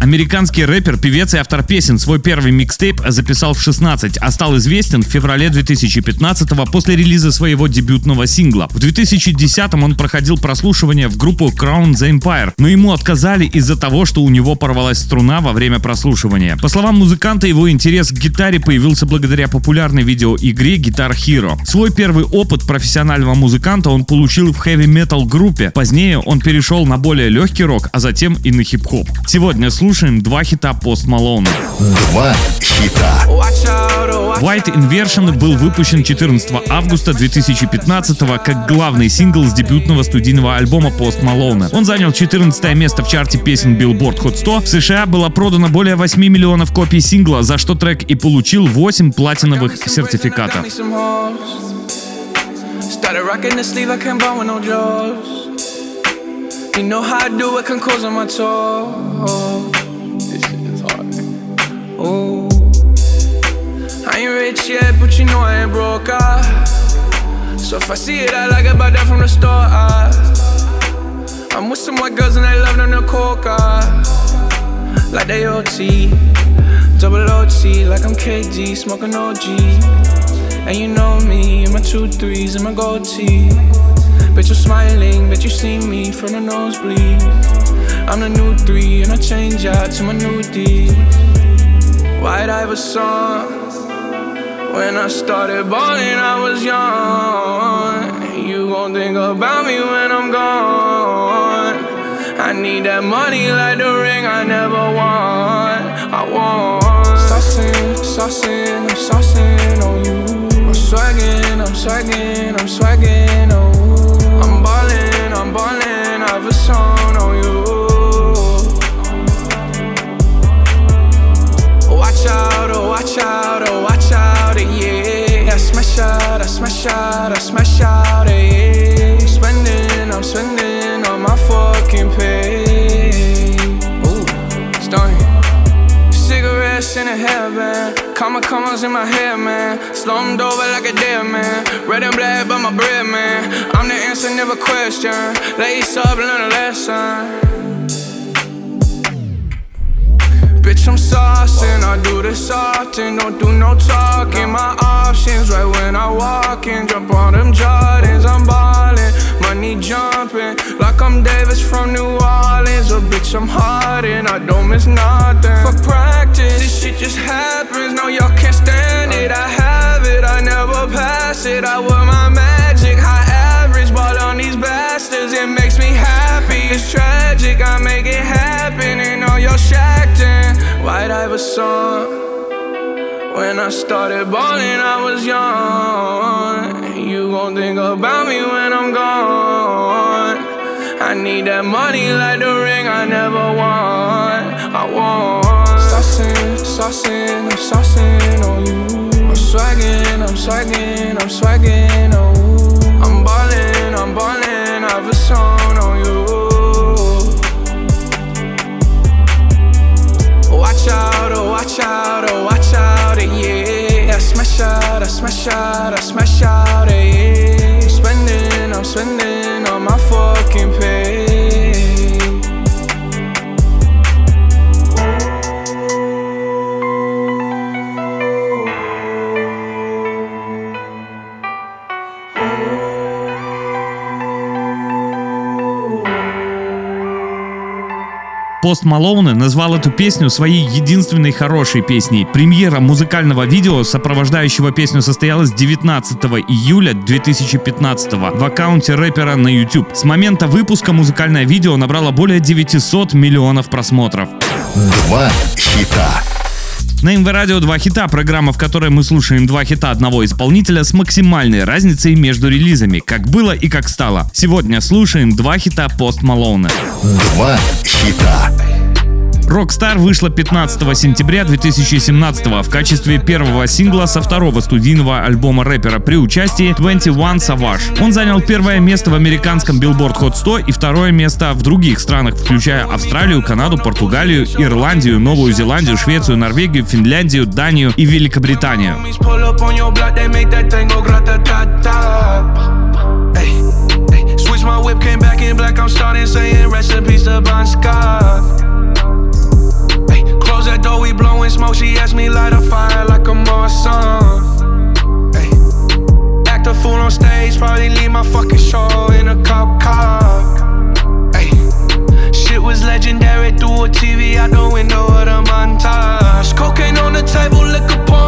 Американский рэпер, певец и автор песен свой первый микстейп записал в 16, а стал известен в феврале 2015 после релиза своего дебютного сингла. В 2010 он проходил прослушивание в группу Crown the Empire, но ему отказали из-за того, что у него порвалась струна во время прослушивания. По словам музыканта, его интерес к гитаре появился благодаря популярной видеоигре Guitar Hero. Свой первый опыт профессионального музыканта он получил в хэви-метал группе. Позднее он перешел на более легкий рок, а затем и на хип-хоп. Сегодня слушаем слушаем два хита Пост Малона. Два хита. White Inversion был выпущен 14 августа 2015 как главный сингл с дебютного студийного альбома Пост Малона. Он занял 14 место в чарте песен Billboard Hot 100. В США было продано более 8 миллионов копий сингла, за что трек и получил 8 платиновых сертификатов. Started rocking the sleeve, I can't buy with no jaws. You know how I do it, can cause on my toes. This shit is hard. Ooh. I ain't rich yet, but you know I ain't broke. Ah. So if I see it, I like it, buy that from the store. Ah. I'm with some white girls and they love them to coca. Ah. Like they OT, double OT, like I'm KD, smoking OG. And you know me, and my two threes and my gold tee. Bet you're smiling, bet you see me from the nosebleed. I'm the new three, and I change out to my new D. White song? When I started balling, I was young. You gon' think about me when I'm gone. I need that money like the ring I never won. I want. Saucing, saucing, I'm saucing on you. I'm swagging, I'm swagging, I'm swagging, oh. smash In comma commas in my hair, man. Slumped over like a dead man. Red and black, but my bread, man. I'm the answer, never question. Lace up, learn a lesson. Bitch, I'm saucing, I do this often, don't do no talking. My options right when I walk in, jump on them Jordans, I'm ballin', money jumping, like I'm Davis from New Orleans. Oh, bitch, I'm hard and I don't miss nothing. Fuck I wear my magic, high average, ball on these bastards. It makes me happy, it's tragic, I make it happen, and all y'all shacked in. White Iverson. When I started balling, I was young. You gon' think about me when I'm gone. I need that money like the ring I never won. I want. Saucing, saucing, I'm saucing. I'm swagging, I'm swagging, I'm swagging, oh. I'm ballin', I'm ballin', I've a song on you. watch out, oh watch out, oh, watch out, eh, yeah. I smash out, I smash out, I smash out, eh, yeah. I'm spending, I'm spending on my fucking pay. Пост Малоуне назвал эту песню своей единственной хорошей песней. Премьера музыкального видео, сопровождающего песню, состоялась 19 июля 2015 в аккаунте рэпера на YouTube. С момента выпуска музыкальное видео набрало более 900 миллионов просмотров. Два хита. На МВ Радио два хита, программа, в которой мы слушаем два хита одного исполнителя с максимальной разницей между релизами, как было и как стало. Сегодня слушаем два хита Пост Малоуна. Два хита. Rockstar вышла 15 сентября 2017 в качестве первого сингла со второго студийного альбома рэпера при участии 21 Savage. Он занял первое место в американском Billboard Hot 100 и второе место в других странах, включая Австралию, Канаду, Португалию, Ирландию, Новую Зеландию, Швецию, Норвегию, Финляндию, Данию и Великобританию. On stage, probably leave my fucking show in a cop car. Ay, Shit was legendary through a TV out the window of the montage. Cocaine on the table, liquor porn,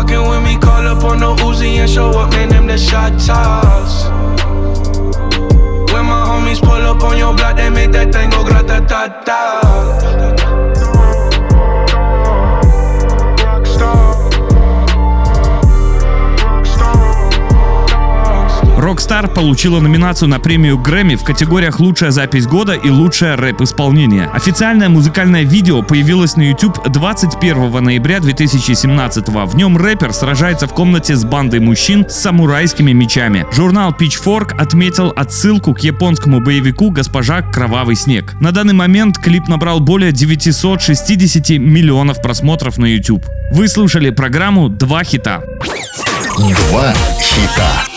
Fucking with me, call up on the Uzi and show up, man. Them the shot toss. When my homies pull up on your block, they make that thing go grata Rockstar получила номинацию на премию Грэмми в категориях «Лучшая запись года» и «Лучшее рэп-исполнение». Официальное музыкальное видео появилось на YouTube 21 ноября 2017 В нем рэпер сражается в комнате с бандой мужчин с самурайскими мечами. Журнал Pitchfork отметил отсылку к японскому боевику «Госпожа Кровавый снег». На данный момент клип набрал более 960 миллионов просмотров на YouTube. Вы слушали программу «Два хита». Два хита.